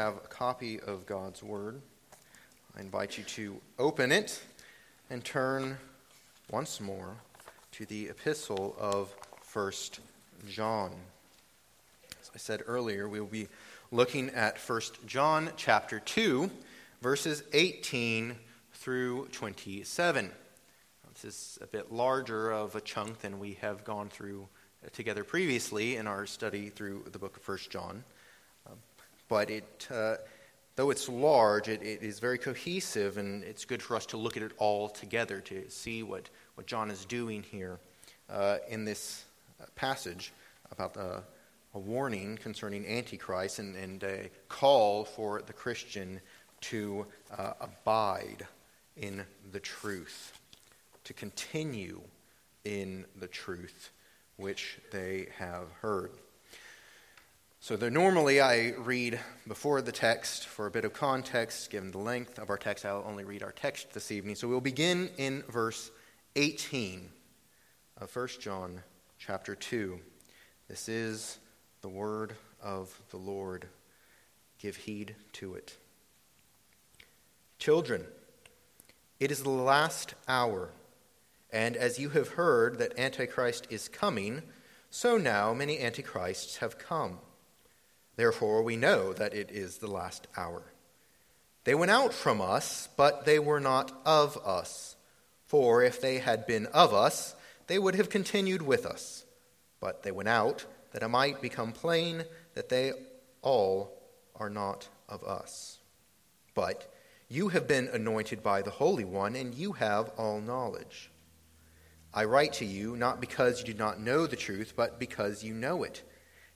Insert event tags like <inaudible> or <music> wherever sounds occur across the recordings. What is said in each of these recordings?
have a copy of God's Word, I invite you to open it and turn once more to the epistle of 1 John. As I said earlier, we will be looking at 1 John chapter 2, verses 18 through 27. This is a bit larger of a chunk than we have gone through together previously in our study through the book of 1 John but it, uh, though it's large, it, it is very cohesive, and it's good for us to look at it all together to see what, what John is doing here uh, in this uh, passage about uh, a warning concerning Antichrist and, and a call for the Christian to uh, abide in the truth, to continue in the truth which they have heard. So, normally I read before the text for a bit of context, given the length of our text, I'll only read our text this evening. So, we'll begin in verse 18 of 1 John chapter 2. This is the word of the Lord. Give heed to it. Children, it is the last hour, and as you have heard that Antichrist is coming, so now many Antichrists have come. Therefore, we know that it is the last hour. They went out from us, but they were not of us. For if they had been of us, they would have continued with us. But they went out, that it might become plain that they all are not of us. But you have been anointed by the Holy One, and you have all knowledge. I write to you not because you do not know the truth, but because you know it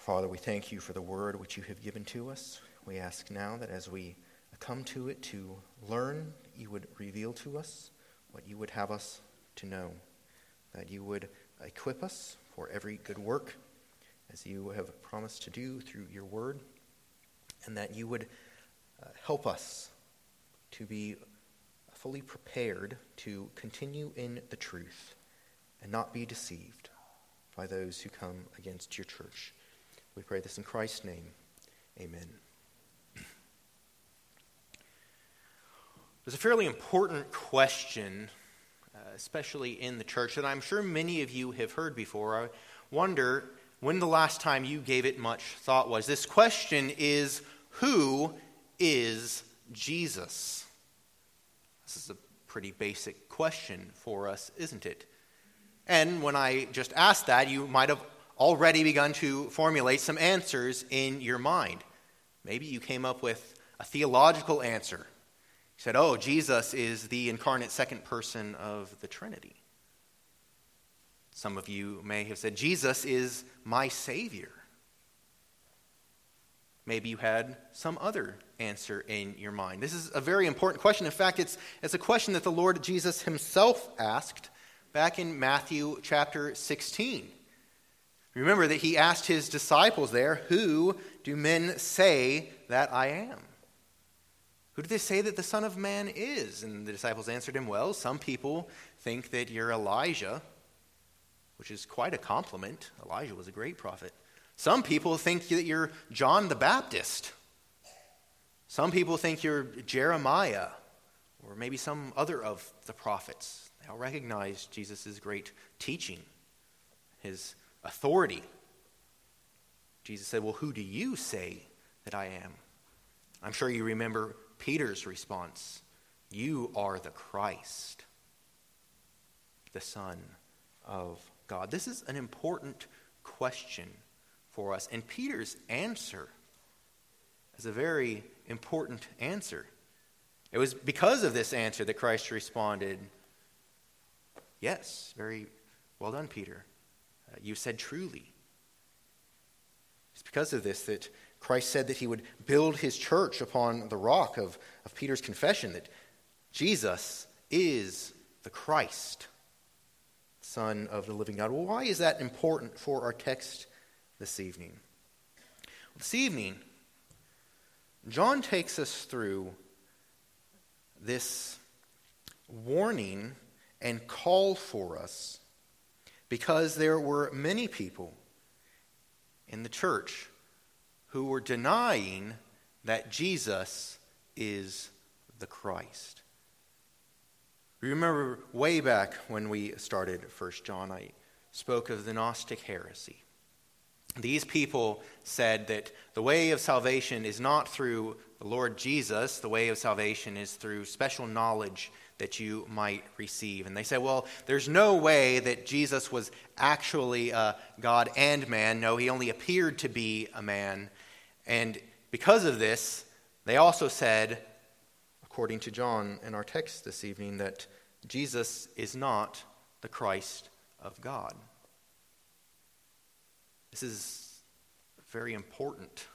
Father, we thank you for the word which you have given to us. We ask now that as we come to it to learn, you would reveal to us what you would have us to know, that you would equip us for every good work as you have promised to do through your word, and that you would uh, help us to be fully prepared to continue in the truth and not be deceived by those who come against your church. We pray this in Christ's name. Amen. There's a fairly important question, uh, especially in the church, that I'm sure many of you have heard before. I wonder when the last time you gave it much thought was. This question is Who is Jesus? This is a pretty basic question for us, isn't it? And when I just asked that, you might have already begun to formulate some answers in your mind. Maybe you came up with a theological answer. You said, Oh, Jesus is the incarnate second person of the Trinity. Some of you may have said, Jesus is my Savior. Maybe you had some other answer in your mind. This is a very important question. In fact, it's, it's a question that the Lord Jesus himself asked back in Matthew chapter 16. Remember that he asked his disciples there, Who do men say that I am? Who do they say that the Son of Man is? And the disciples answered him, Well, some people think that you're Elijah, which is quite a compliment. Elijah was a great prophet. Some people think that you're John the Baptist. Some people think you're Jeremiah, or maybe some other of the prophets. They all recognize Jesus' great teaching, his authority. Jesus said, Well, who do you say that I am. I'm sure you remember Peter's response You are the Christ, the Son of God. This is an important question for us. And Peter's answer is a very important answer. It was because of this answer that Christ responded, Yes, very well done, Peter. Uh, you said truly. It's because of this that Christ said that he would build his church upon the rock of, of Peter's confession that Jesus is the Christ, Son of the living God. Well, why is that important for our text this evening? This evening, John takes us through this warning and call for us because there were many people in the church who were denying that Jesus is the Christ. Remember way back when we started 1 John, I spoke of the Gnostic heresy. These people said that the way of salvation is not through the Lord Jesus, the way of salvation is through special knowledge that you might receive. And they say, well, there's no way that Jesus was actually uh, God and man. No, he only appeared to be a man. And because of this, they also said, according to John in our text this evening, that Jesus is not the Christ of God. This is a very important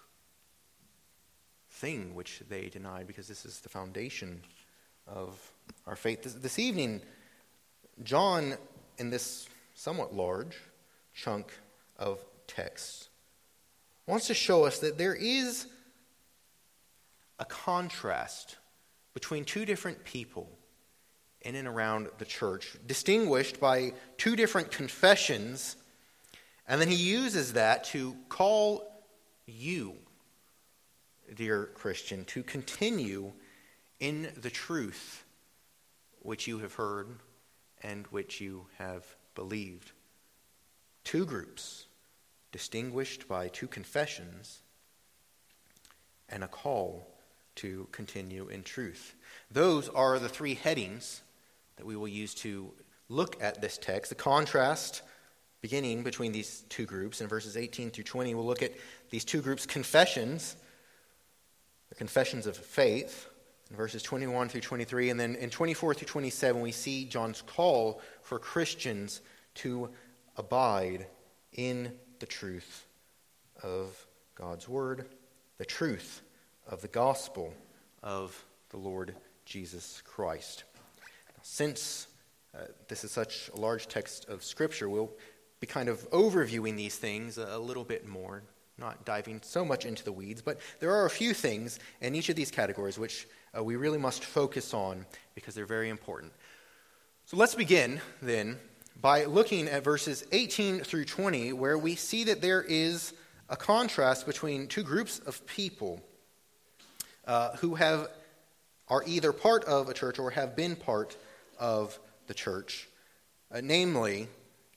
thing which they denied because this is the foundation of our faith. This, this evening, John, in this somewhat large chunk of text, wants to show us that there is a contrast between two different people in and around the church, distinguished by two different confessions, and then he uses that to call you, dear Christian, to continue in the truth which you have heard and which you have believed. Two groups distinguished by two confessions and a call to continue in truth. Those are the three headings that we will use to look at this text. The contrast beginning between these two groups in verses 18 through 20. We'll look at these two groups' confessions, the confessions of faith, in verses 21 through 23. And then in 24 through 27, we see John's call for Christians to abide in the truth of God's word, the truth of the gospel of the Lord Jesus Christ. Since uh, this is such a large text of Scripture, we'll be kind of overviewing these things a, little bit more, not diving so much into the weeds, but there are a few things in each of these categories which uh, we really must focus on because they're very important. So let's begin then by looking at verses 18 through 20, where we see that there is a contrast between two groups of people uh, who have, are either part of a church or have been part of the church, uh, namely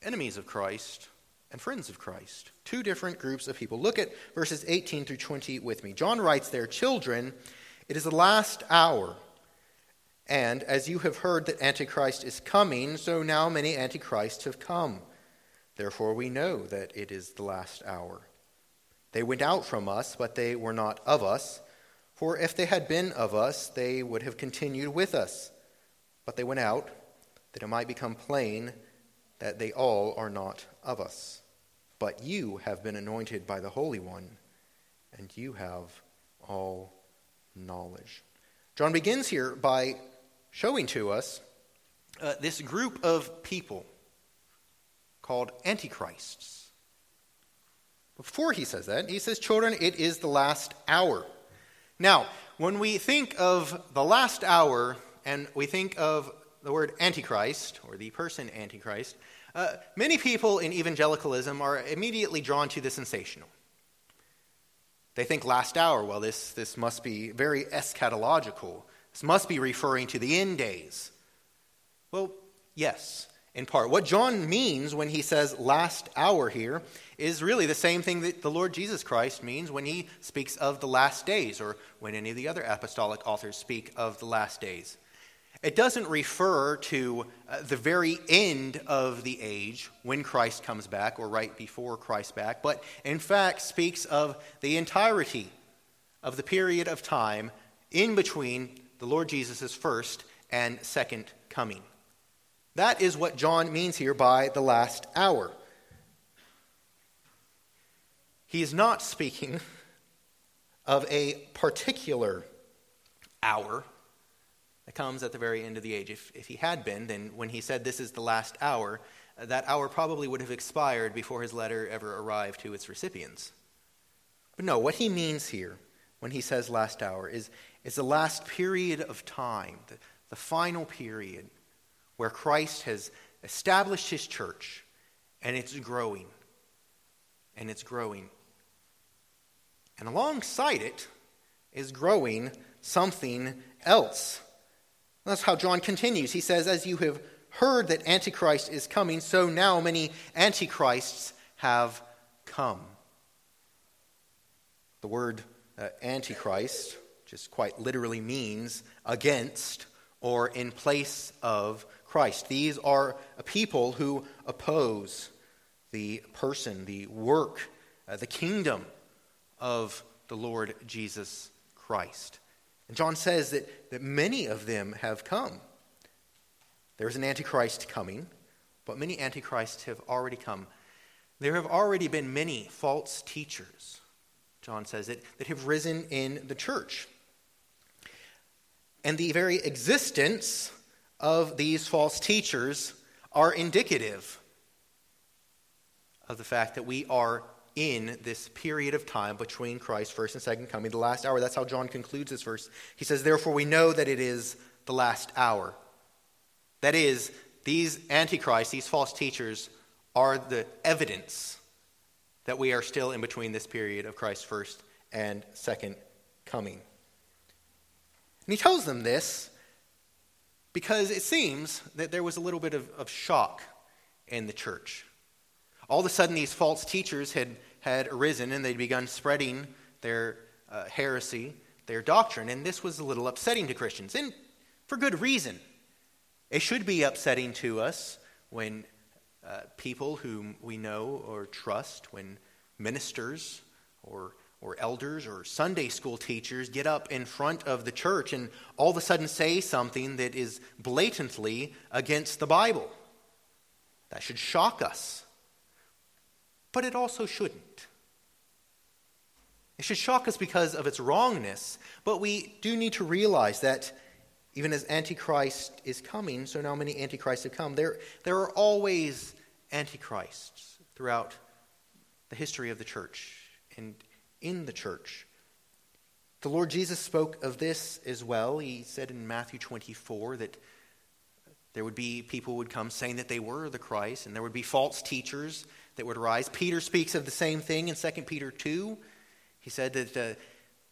enemies of Christ and friends of Christ. Two different groups of people. Look at verses 18 through 20 with me. John writes there, Children, it is the last hour. And as you have heard that Antichrist is coming, so now many Antichrists have come. Therefore, we know that it is the last hour. They went out from us, but they were not of us. For if they had been of us, they would have continued with us. But they went out, that it might become plain that they all are not of us. But you have been anointed by the Holy One, and you have all knowledge. John begins here by showing to us uh, this group of people called antichrists. Before he says that, he says, Children, it is the last hour. Now, when we think of the last hour and we think of the word antichrist, or the person antichrist, uh, many people in evangelicalism are immediately drawn to the sensational. They think last hour, well, this, this must be very eschatological. This must be referring to the end days. Well, yes, in part. What John means when he says last hour here is really the same thing that the Lord Jesus Christ means when he speaks of the last days or when any of the other apostolic authors speak of the last days. It doesn't refer to uh, the very end of the age when Christ comes back or right before Christ back, but in fact speaks of the entirety of the period of time in between the Lord Jesus' first and second coming. That is what John means here by the last hour. He is not speaking of a particular hour that comes at the very end of the age. If, if he had been, then when he said this is the last hour, uh, that hour probably would have expired before his letter ever arrived to its recipients. But no, what he means here when he says last hour is, is the last period of time, the, the final period where Christ has established his church and it's growing. And it's growing. And alongside it is growing something else. That's how John continues. He says, As you have heard that Antichrist is coming, so now many Antichrists have come. The word uh, Antichrist just quite literally means against or in place of Christ. These are people who oppose the person, the work, uh, the kingdom of the Lord Jesus Christ. And John says that, that many of them have come. There's an Antichrist coming, but many Antichrists have already come. There have already been many false teachers, John says, that, that have risen in the church. And the very existence of these false teachers are indicative of the fact that we are in this period of time between Christ's first and second coming, the last hour. That's how John concludes this verse. He says, Therefore, we know that it is the last hour. That is, these antichrists, these false teachers, are the evidence that we are still in between this period of Christ's first and second coming. And he tells them this because it seems that there was a little bit of, of shock in the church. All of a sudden, these false teachers had, had arisen and they'd begun spreading their uh, heresy, their doctrine, and this was a little upsetting to Christians, and for good reason. It should be upsetting to us when uh, people whom we know or trust, when ministers or or elders or Sunday school teachers get up in front of the church and all of a sudden say something that is blatantly against the Bible. That should shock us. But it also shouldn't. It should shock us because of its wrongness, but we do need to realize that even as Antichrist is coming, so now many Antichrists have come, there, there are always Antichrists throughout the history of the church. And in the church. The Lord Jesus spoke of this as well. He said in Matthew 24 that there would be people would come saying that they were the Christ, and there would be false teachers that would rise. Peter speaks of the same thing in 2 Peter 2. He said that uh,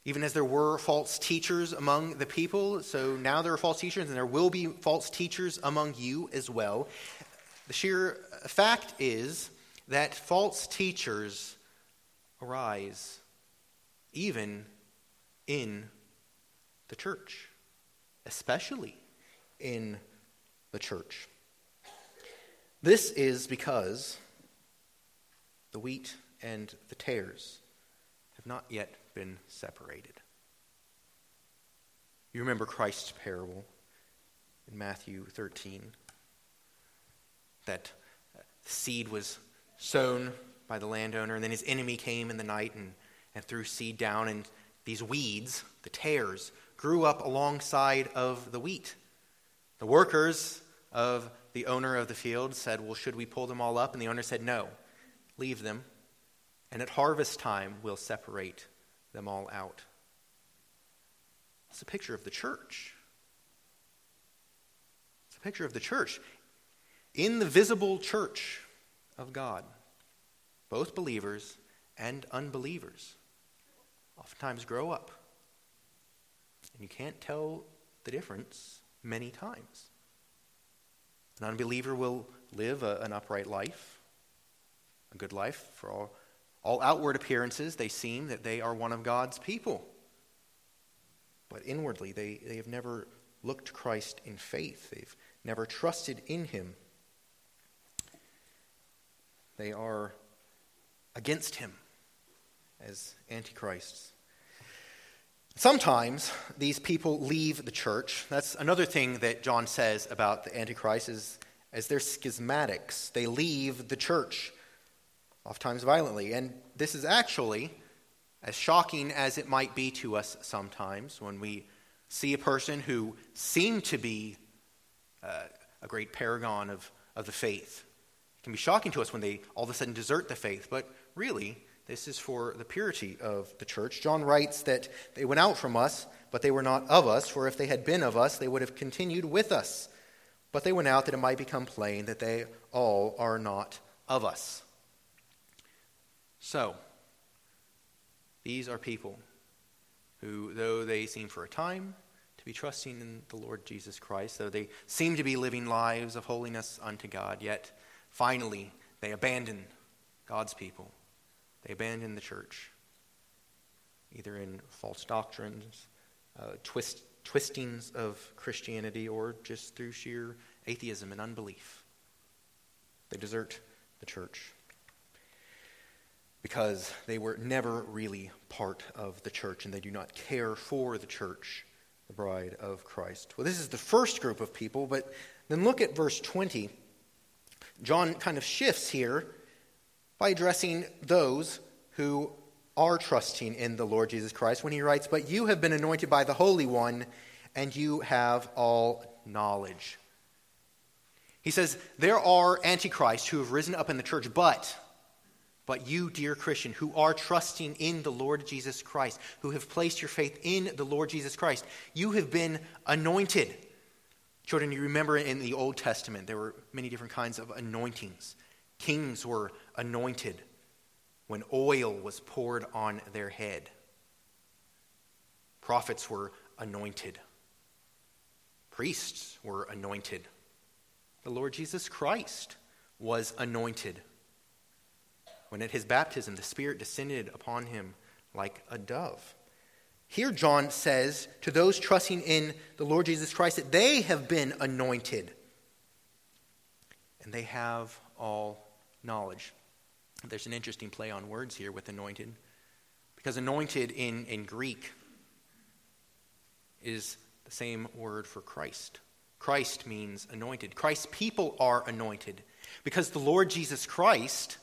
even as there were false teachers among the people, so now there are false teachers, and there will be false teachers among you as well. The sheer fact is that false teachers arise even in the church, especially in the church. This is because the wheat and the tares have not yet been separated. You remember Christ's parable in Matthew 13 that seed was sown by the landowner, and then his enemy came in the night and and threw seed down, and these weeds, the tares, grew up alongside of the wheat. The workers of the owner of the field said, Well, should we pull them all up? And the owner said, No, leave them. And at harvest time, we'll separate them all out. It's a picture of the church. It's a picture of the church. In the visible church of God, both believers and unbelievers oftentimes grow up. And you can't tell the difference many times. An unbeliever will live a, an upright life, good life. For all, all outward appearances, they seem that they are one of God's people. But inwardly, they, they have never looked to Christ in faith, they've never trusted in him. They are against him as antichrists. Sometimes these people leave the church. That's another thing that John says about the Antichrist is as they're schismatics. They leave the church, oftentimes violently. And this is actually, as shocking as it might be to us sometimes, when we see a person who seemed to be uh, a great paragon of, of the faith. It can be shocking to us when they all of a sudden desert the faith, but really, this is for the purity of the church. John writes that they went out from us, but they were not of us, for if they had been of us, they would have continued with us. But they went out that it might become plain that they all are not of us. So, these are people who, though they seem for a time to be trusting in the Lord Jesus Christ, though they seem to be living lives of holiness unto God, yet finally they abandon God's people they abandon the church, either in false doctrines, uh, twist, twistings of Christianity, or just through sheer atheism and unbelief. They desert the church because they were never really part of the church and they do not care for the church, the bride of Christ. Well, this is the first group of people, but then look at verse 20. John kind of shifts here by addressing those who are trusting in the Lord Jesus Christ when he writes, But you have been anointed by the Holy One, and you have all knowledge. He says, There are antichrists who have risen up in the church, but, but you, dear Christian, who are trusting in the Lord Jesus Christ, who have placed your faith in the Lord Jesus Christ, you have been anointed. Children, you remember in the Old Testament, there were many different kinds of anointings. Kings were anointed when oil was poured on their head. Prophets were anointed, priests were anointed. The Lord Jesus Christ was anointed. When at his baptism the Spirit descended upon him like a dove. Here, John says to those trusting in the Lord Jesus Christ that they have been anointed and they have all knowledge. There's an interesting play on words here with anointed, because anointed in, in Greek is the same word for Christ. Christ means anointed. Christ's people are anointed because the Lord Jesus Christ,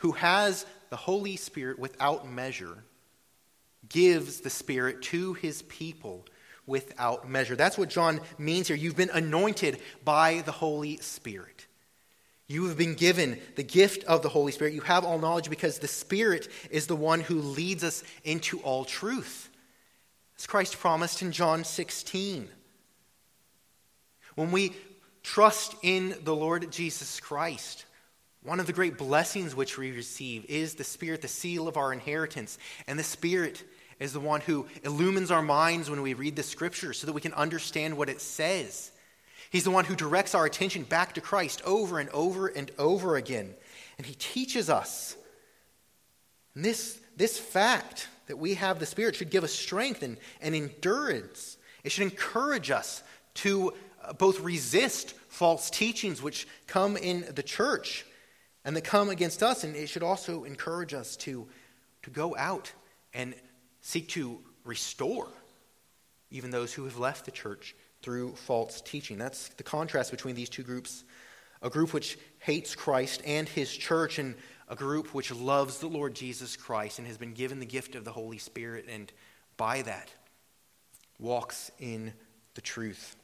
who has the Holy Spirit without measure, gives the Spirit to his people without measure. That's what John means here. You've been anointed by the Holy Spirit. You have been given the gift of the Holy Spirit. You have all knowledge because the Spirit is the one who leads us into all truth. As Christ promised in John 16. When we trust in the Lord Jesus Christ, one of the great blessings which we receive is the Spirit, the seal of our inheritance. And the Spirit is the one who illumines our minds when we read the Scripture so that we can understand what it says. He's the one who directs our attention back to Christ over and over and over again. And he teaches us. And this, this fact that we have the Spirit should give us strength and, and endurance. It should encourage us to uh, both resist false teachings which come in the church and that come against us. And it should also encourage us to, to go out and seek to restore even those who have left the church through false teaching. That's the contrast between these two groups a group which hates Christ and his church, and a group which loves the Lord Jesus Christ and has been given the gift of the Holy Spirit, and by that walks in the truth.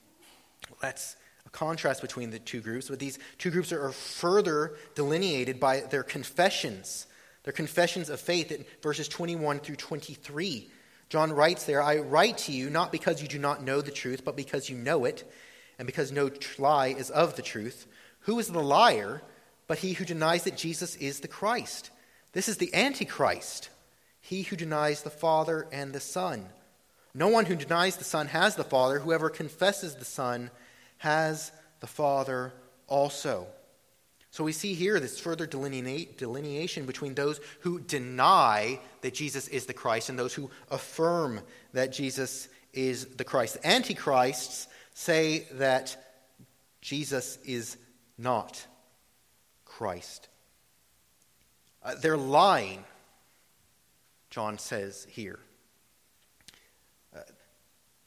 That's a contrast between the two groups, but these two groups are further delineated by their confessions, their confessions of faith in verses 21 through 23. John writes there, I write to you not because you do not know the truth, but because you know it, and because no lie is of the truth. Who is the liar but he who denies that Jesus is the Christ? This is the Antichrist, he who denies the Father and the Son. No one who denies the Son has the Father. Whoever confesses the Son has the Father also. So we see here this further delineation between those who deny that Jesus is the Christ and those who affirm that Jesus is the Christ. The Antichrists say that Jesus is not Christ. Uh, they're lying, John says here.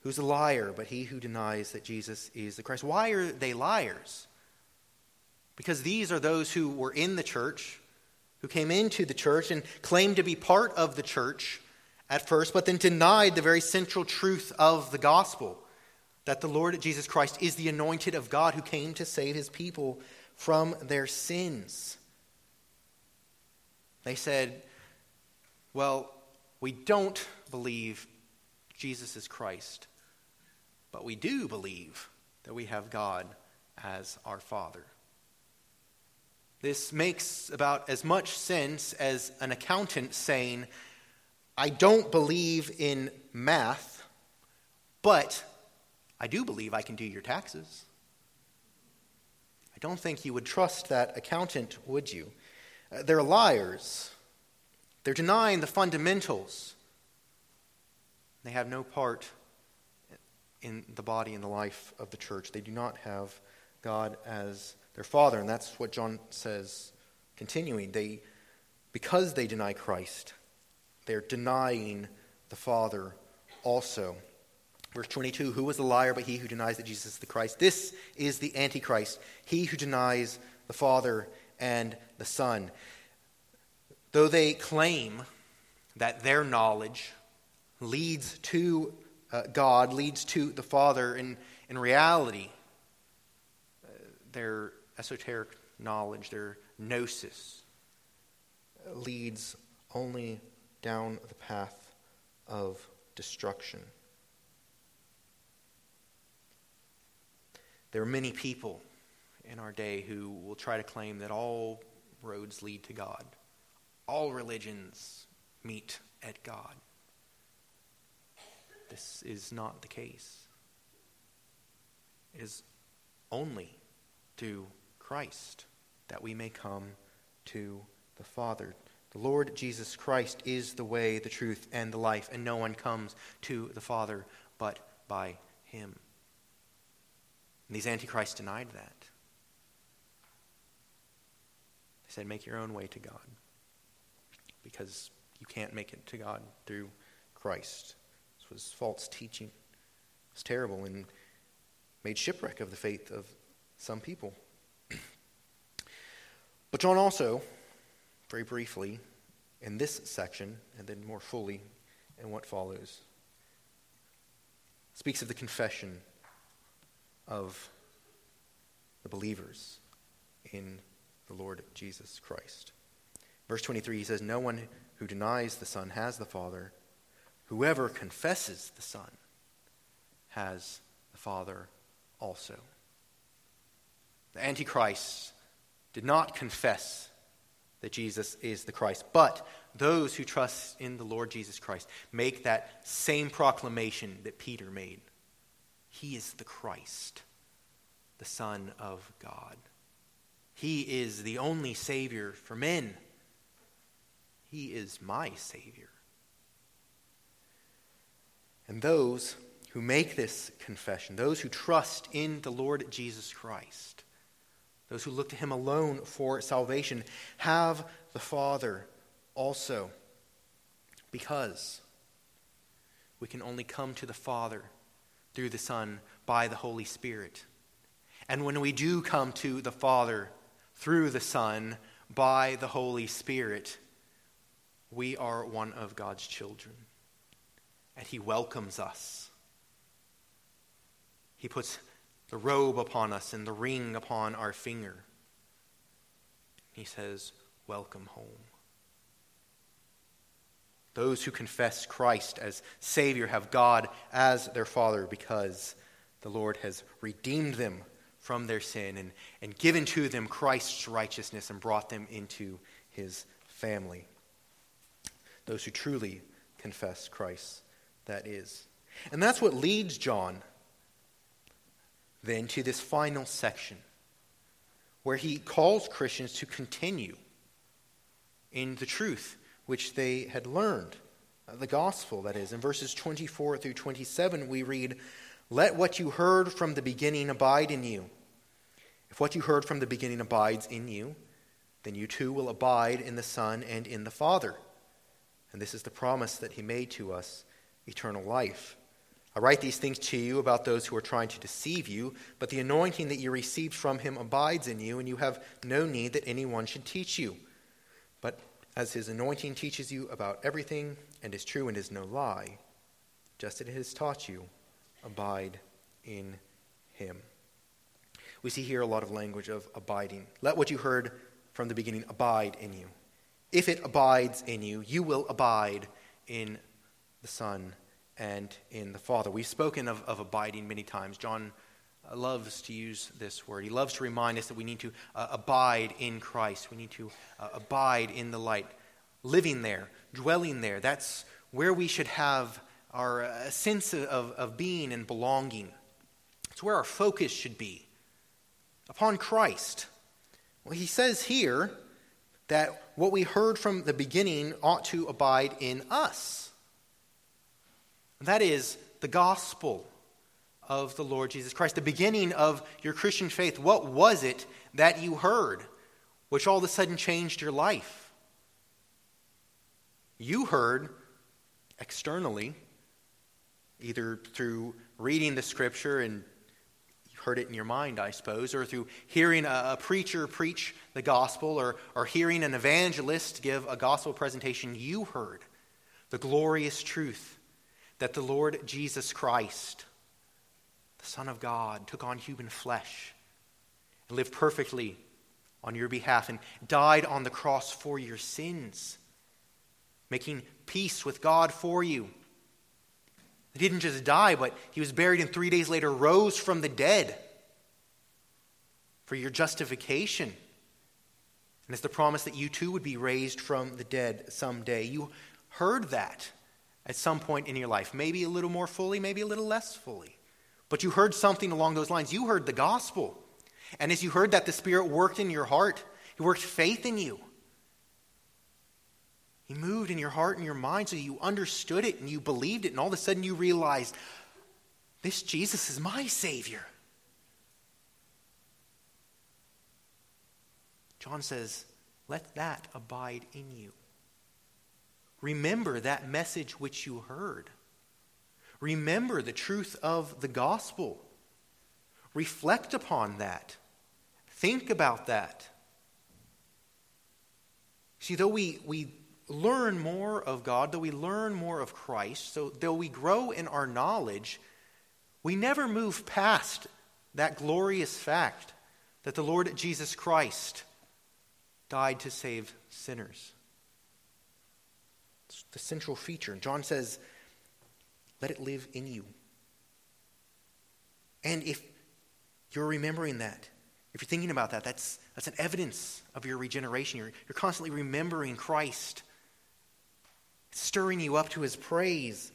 Who's a liar but he who denies that Jesus is the Christ? Why are they liars? Because these are those who were in the church, who came into the church and claimed to be part of the church at first, but then denied the very central truth of the gospel that the Lord Jesus Christ is the anointed of God who came to save his people from their sins. They said, Well, we don't believe Jesus is Christ, but we do believe that we have God as our Father. This makes about as much sense as an accountant saying, I don't believe in math, but I do believe I can do your taxes. I don't think you would trust that accountant, would you? Uh, they're liars. They're denying the fundamentals. They have no part in the body and the life of the church. They do not have God as their father, and that's what John says continuing. They because they deny Christ, they're denying the Father also. Verse 22 Who was the liar but he who denies that Jesus is the Christ? This is the Antichrist, he who denies the Father and the Son. Though they claim that their knowledge leads to uh, God, leads to the Father, in, in reality, uh, their esoteric knowledge, their gnosis, leads only down the path of destruction. There are many people in our day who will try to claim that all roads lead to God, all religions meet at God. This is not the case. It is only through Christ that we may come to the Father. The Lord Jesus Christ is the way, the truth, and the life, and no one comes to the Father but by him. And these antichrists denied that. They said, Make your own way to God. Because you can't make it to God through Christ. Was false teaching. It's terrible and made shipwreck of the faith of some people. <clears throat> but John also, very briefly, in this section, and then more fully in what follows, speaks of the confession of the believers in the Lord Jesus Christ. Verse 23, he says, No one who denies the Son has the Father. Whoever confesses the Son has the Father also. The Antichrist did not confess that Jesus is the Christ, but those who trust in the Lord Jesus Christ make that same proclamation that Peter made he is the Christ, the Son of God. He is the only Savior for men. He is my Savior. And those who make this confession, those who trust in the Lord Jesus Christ, those who look to Him alone for salvation, have the Father also. Because we can only come to the Father through the Son by the Holy Spirit. And when we do come to the Father through the Son by the Holy Spirit, we are one of God's children. And He welcomes us. He puts the robe upon us and the ring upon our finger. He says, Welcome home. Those who confess Christ as Savior have God as their Father because the Lord has redeemed them from their sin and, and given to them Christ's righteousness and brought them into his family. Those who truly confess Christ, that is. And that's what leads John then to this final section where he calls Christians to continue in the truth which they had learned, uh, the gospel, that is. In verses 24 through 27, we read, Let what you heard from the beginning abide in you. If what you heard from the beginning abides in you, then you too will abide in the Son and in the Father. And this is the promise that he made to us eternal life. I write these things to you about those who are trying to deceive you, but the anointing that you received from him abides in you, and you have no need that anyone should teach you. But as his anointing teaches you about everything and is true and is no lie, just as it has taught you, abide in him. We see here a lot of language of abiding. Let what you heard from the beginning abide in you. If it abides in you, you will abide in the Son and in the Father. We've spoken of, of abiding many times. John uh, loves to use this word. He loves to remind us that we need to uh, abide in Christ. We need to uh, abide in the light, living there, dwelling there. That's where we should have our uh, sense of, of being and belonging. It's where our focus should be upon Christ. Well, he says here that what we heard from the beginning ought to abide in us. That is the gospel of the Lord Jesus Christ, the beginning of your Christian faith. What was it that you heard which all of a sudden changed your life? You heard externally, either through reading the scripture and you heard it in your mind, I suppose, or through hearing a, a preacher preach the gospel or, or hearing an evangelist give a gospel presentation, you heard the glorious truth that the Lord Jesus Christ, the Son of God, took on human flesh and lived perfectly on your behalf and died on the cross for your sins, making peace with God for you. He didn't just die, but he was buried and three days later rose from the dead for your justification. And it's the promise that you too would be raised from the dead someday. You heard that at some point in your life. Maybe a little more fully, maybe a little less fully. But you heard something along those lines. You heard the gospel. And as you heard that, the Spirit worked in your heart, He worked faith in you. He moved in your heart and your mind so you understood it and you believed it, and all of a sudden you realized this Jesus is my Savior. John says, let that abide in you. Remember that message which you heard. Remember the truth of the gospel. Reflect upon that. Think about that. See, though we, we learn more of God, though we learn more of Christ, so though we grow in our knowledge, we never move past that glorious fact that the Lord Jesus Christ died to save sinners the central feature. John says, let it live in you. And if you're remembering that, if you're thinking about that, that's, that's an evidence of your regeneration. You're, you're constantly remembering Christ, stirring you up to his praise.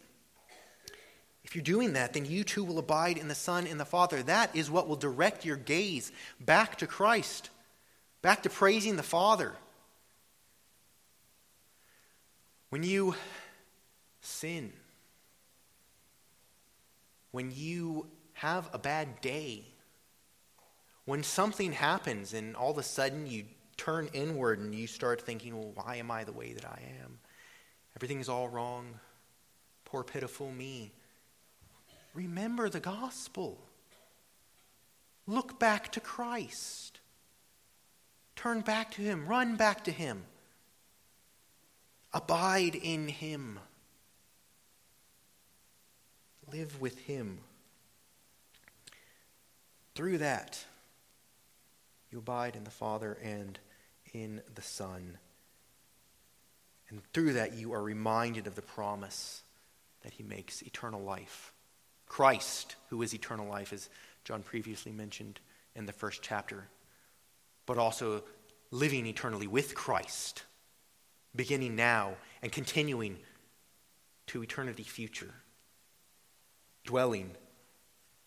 If you're doing that, then you too will abide in the Son and the Father. That is what will direct your gaze back to Christ, back to praising the Father. When you sin, when you have a bad day, when something happens and all of a sudden you turn inward and you start thinking, well, why am I the way that I am? Everything's all wrong. Poor, pitiful me. Remember the gospel. Look back to Christ. Turn back to Him. Run back to Him. Abide in Him. Live with Him. Through that, you abide in the Father and in the Son. And through that, you are reminded of the promise that He makes eternal life. Christ, who is eternal life, as John previously mentioned in the first chapter, but also living eternally with Christ beginning now and continuing to eternity future. Dwelling,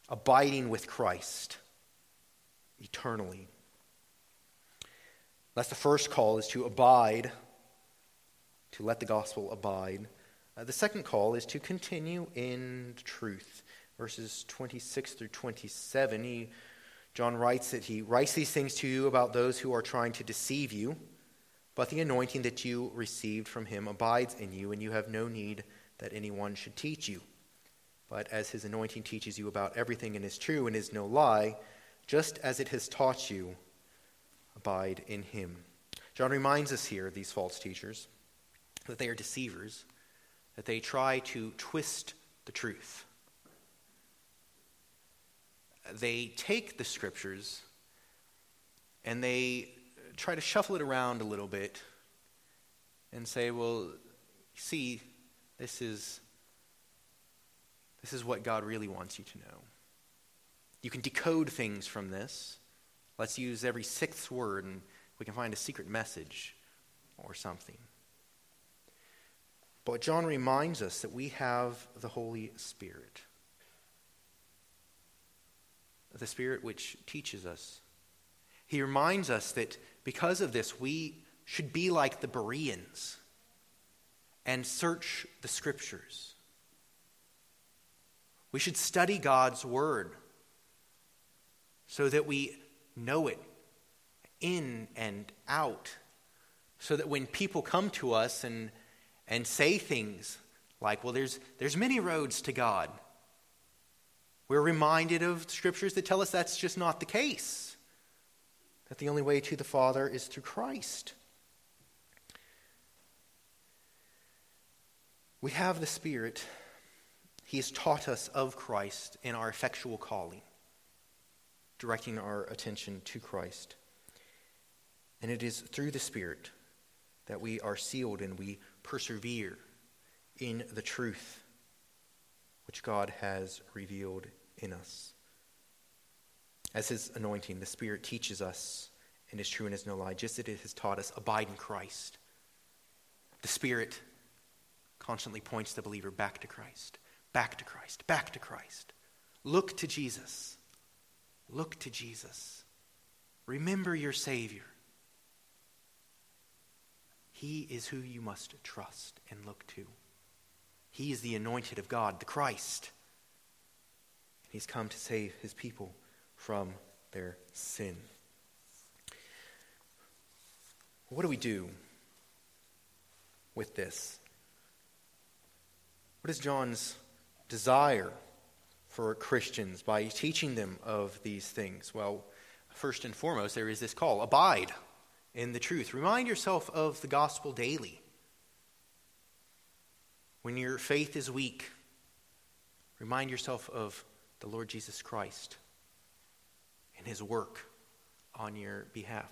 abiding with Christ eternally. That's the first call is to abide, to let the gospel abide. Uh, the second call is to continue in truth. Verses 26 through 27, he, John writes that he writes these things to you about those who are trying to deceive you, but the anointing that you received from him abides in you, and you have no need that anyone should teach you. But as his anointing teaches you about everything and is true and is no lie, just as it has taught you, abide in him. John reminds us here, these false teachers, that they are deceivers, that they try to twist the truth. They take the scriptures and they try to shuffle it around a little bit and say, well, see, this is, this is what God really wants you to know. You can decode things from this. Let's use every sixth word and we can find a secret message or something. But John reminds us that we have the Holy Spirit. The Spirit which teaches us. He reminds us that because of this, we should be like the Bereans and search the Scriptures. We should study God's Word so that we know it in and out, so that when people come to us and, and say things like, well, there's, there's many roads to God, we're reminded of scriptures that tell us that's just not the case, that the only way to the Father is through Christ. We have the Spirit. He has taught us of Christ in our effectual calling directing our attention to Christ. And it is through the Spirit that we are sealed and we persevere in the truth which God has revealed in us. As His anointing, the Spirit teaches us and is true and is no lie, just as it has taught us, abide in Christ. The Spirit constantly points the believer back to Christ, back to Christ, back to Christ. Look to Jesus. Look to Jesus. Remember your Savior. He is who you must trust and look to. He is the anointed of God, the Christ. He's come to save his people from their sin. What do we do with this? What is John's desire for Christians by teaching them of these things? Well, first and foremost, there is this call abide in the truth. Remind yourself of the gospel daily. When your faith is weak, remind yourself of the Lord Jesus Christ and his work on your behalf.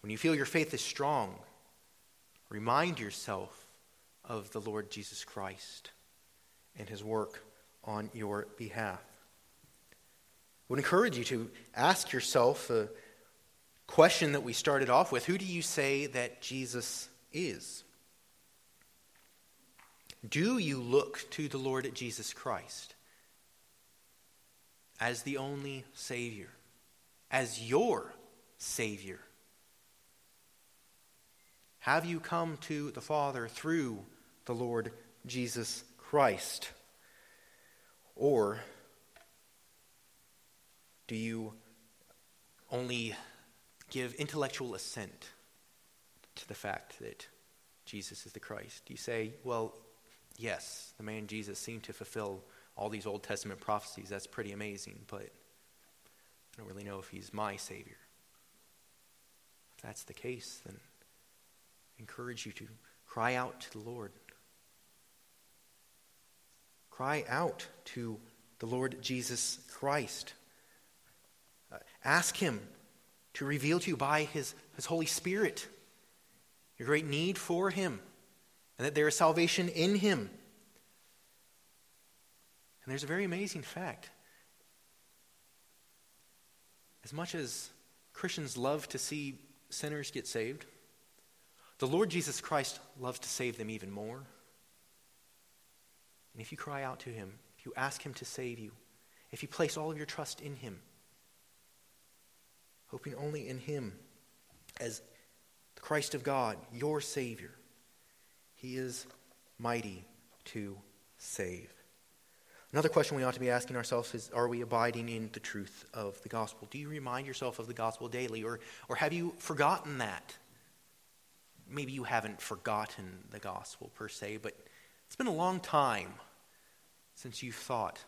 When you feel your faith is strong, remind yourself of the Lord Jesus Christ and his work on your behalf. I would encourage you to ask yourself a question that we started off with Who do you say that Jesus is? Do you look to the Lord Jesus Christ as the only Savior, as your Savior? Have you come to the Father through the Lord Jesus Christ? Or do you only give intellectual assent to the fact that Jesus is the Christ? Do you say, well, yes, the man Jesus seemed to fulfill all these Old Testament prophecies. That's pretty amazing, but I don't really know if he's my Savior. If that's the case, then I encourage you to cry out to the Lord Cry out to the Lord Jesus Christ. Uh, ask Him to reveal to you by His, His Holy Spirit your great need for Him and that there is salvation in Him. And there's a very amazing fact. As much as Christians love to see sinners get saved, the Lord Jesus Christ loves to save them even more. And if you cry out to him, if you ask him to save you, if you place all of your trust in him, hoping only in him, as the Christ of God, your Savior. He is mighty to save. Another question we ought to be asking ourselves is Are we abiding in the truth of the gospel? Do you remind yourself of the gospel daily, or, or have you forgotten that? Maybe you haven't forgotten the gospel per se, but it's been a long time since you've thought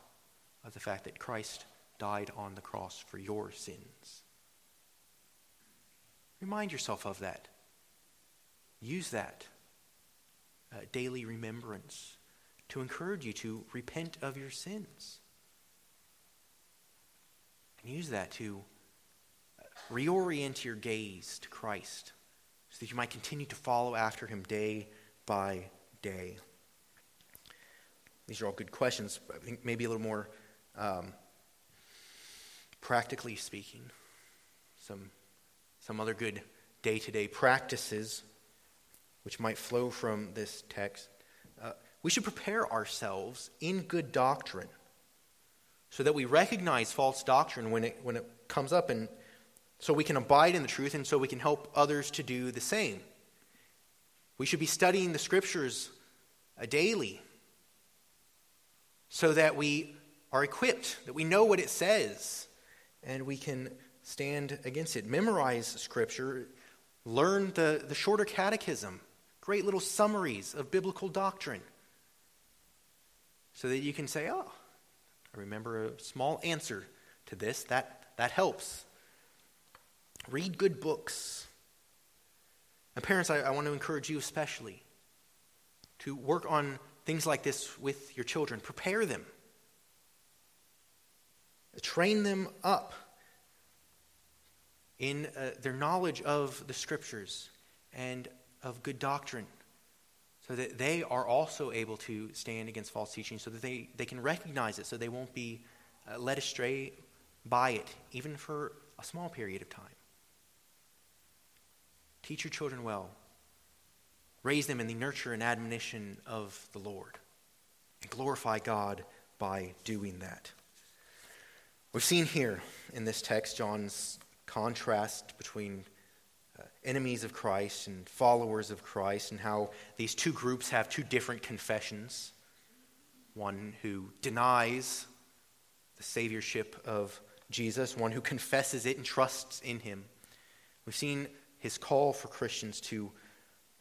of the fact that Christ died on the cross for your sins. Remind yourself of that. Use that uh, daily remembrance to encourage you to repent of your sins. And use that to reorient your gaze to Christ so that you might continue to follow after him day by day. These are all good questions. I think maybe a little more um, practically speaking, some, some other good day to day practices which might flow from this text. We should prepare ourselves in good doctrine so that we recognize false doctrine when it, when it comes up and so we can abide in the truth and so we can help others to do the same. We should be studying the scriptures uh, daily so that we are equipped, that we know what it says, and we can stand against it. Memorize Scripture, learn the, the shorter catechism, great little summaries of biblical doctrine, so that you can say, oh, I remember a small answer to this. That, that helps. Read good books. And parents, I, I want to encourage you especially to work on things like this with your children. Prepare them, train them up in uh, their knowledge of the scriptures and of good doctrine so that they are also able to stand against false teaching so that they, they can recognize it so they won't be uh, led astray by it even for a small period of time teach your children well Raise them in the nurture and admonition of the Lord. And glorify God by doing that. We've seen here in this text John's contrast between Uh, enemies of Christ and followers of Christ, and how these two groups have two different confessions. One who denies the saviorship of Jesus, one who confesses it and trusts in him. We've seen his call for Christians to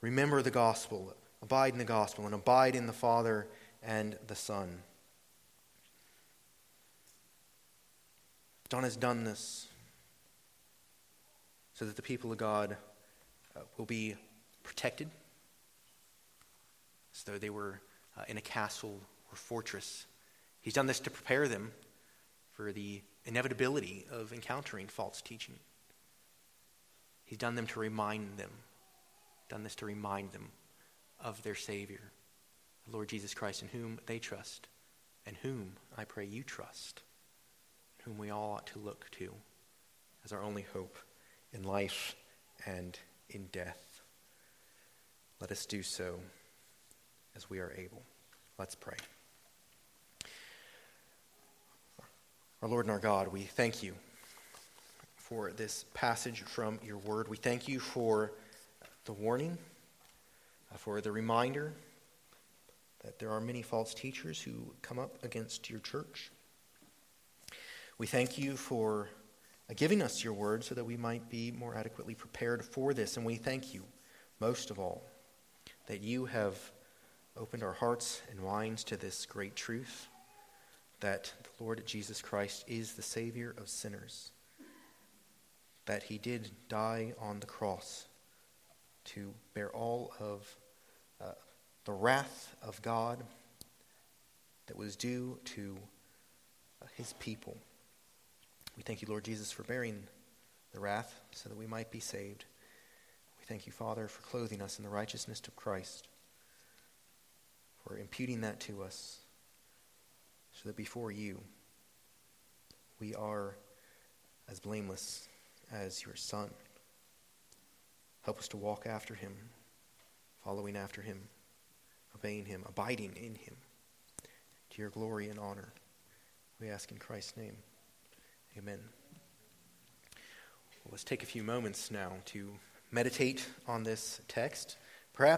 Remember the gospel, abide in the gospel, and abide in the Father and the Son. John has done this so that the people of God uh, will be protected, as though they were uh, in a castle or fortress. He's done this to prepare them for the inevitability of encountering false teaching. He's done them to remind them done this to remind them of their Savior, the Lord Jesus Christ, in whom they trust, and whom I pray you trust, whom we all ought to look to as our only hope in life and in death. Let us do so as we are able. Let's pray. Our Lord and our God, we thank you for this passage from your word. We thank you for the warning, uh, for the reminder that there are many false teachers who come up against your church. We thank you for giving us your word so that we might be more adequately prepared for this. And we thank you, most of all, that you have opened our hearts and minds to this great truth that the Lord Jesus Christ is the Savior of sinners, that he did die on the cross to bear all of uh, the wrath of God that was due to uh, his people. We thank you, Lord Jesus, for bearing the wrath so that we might be saved. We thank you, Father, for clothing us in the righteousness of Christ, for imputing that to us, so that before you we are as blameless as your Son. Help us to walk after him, following after him, obeying him, abiding in him, to your glory and honor. We ask in Christ's name. Amen. Well, let's take a few moments now to meditate on this text